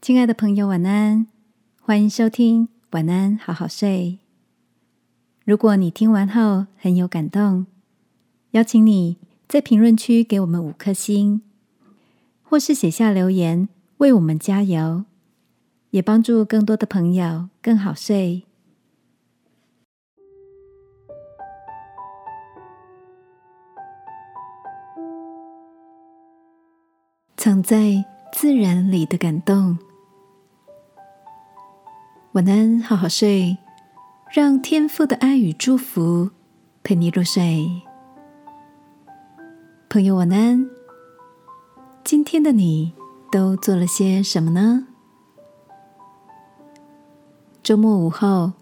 亲爱的朋友，晚安！欢迎收听《晚安，好好睡》。如果你听完后很有感动，邀请你在评论区给我们五颗星，或是写下留言为我们加油，也帮助更多的朋友更好睡。藏在自然里的感动。晚安，好好睡，让天父的爱与祝福陪你入睡。朋友，晚安。今天的你都做了些什么呢？周末午后，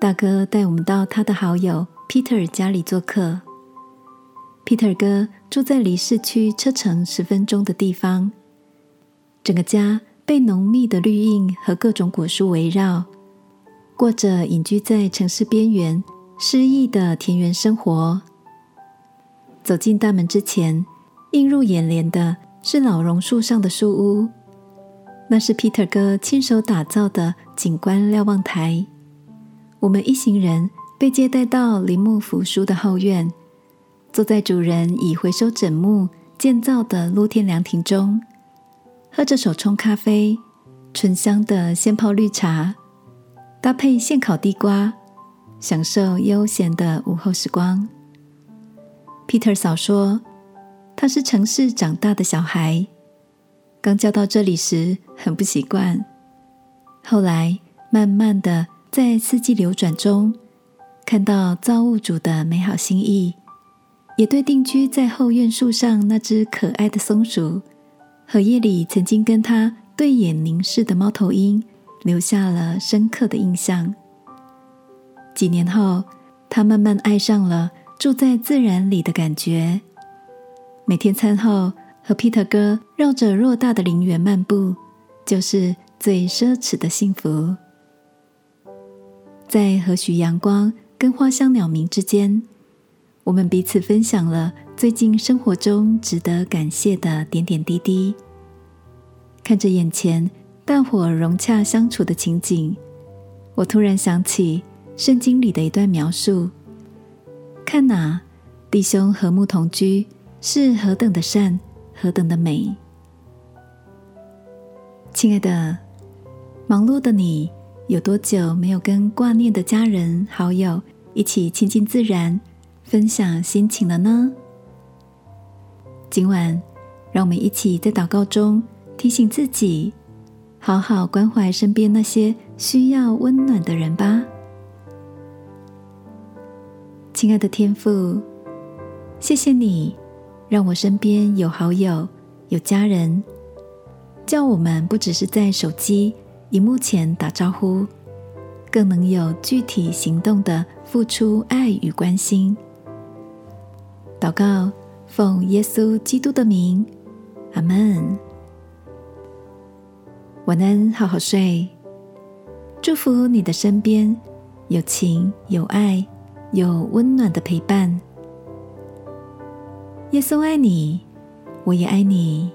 大哥带我们到他的好友 Peter 家里做客。Peter 哥住在离市区车程十分钟的地方，整个家。被浓密的绿荫和各种果树围绕，过着隐居在城市边缘、诗意的田园生活。走进大门之前，映入眼帘的是老榕树上的树屋，那是 Peter 哥亲手打造的景观瞭望台。我们一行人被接待到林木扶疏的后院，坐在主人以回收枕木建造的露天凉亭中。喝着手冲咖啡，醇香的现泡绿茶，搭配现烤地瓜，享受悠闲的午后时光。Peter 嫂说，他是城市长大的小孩，刚嫁到这里时很不习惯，后来慢慢的在四季流转中，看到造物主的美好心意，也对定居在后院树上那只可爱的松鼠。荷叶里曾经跟他对眼凝视的猫头鹰，留下了深刻的印象。几年后，他慢慢爱上了住在自然里的感觉。每天餐后和 Peter 哥绕着偌大的陵园漫步，就是最奢侈的幸福。在和煦阳光跟花香鸟鸣之间，我们彼此分享了。最近生活中值得感谢的点点滴滴，看着眼前大伙融洽相处的情景，我突然想起圣经里的一段描述：看哪，弟兄和睦同居是何等的善，何等的美。亲爱的，忙碌的你，有多久没有跟挂念的家人好友一起亲近自然，分享心情了呢？今晚，让我们一起在祷告中提醒自己，好好关怀身边那些需要温暖的人吧。亲爱的天父，谢谢你让我身边有好友、有家人，叫我们不只是在手机荧幕前打招呼，更能有具体行动的付出爱与关心。祷告。奉耶稣基督的名，阿门。晚安，好好睡。祝福你的身边有情、有爱、有温暖的陪伴。耶稣爱你，我也爱你。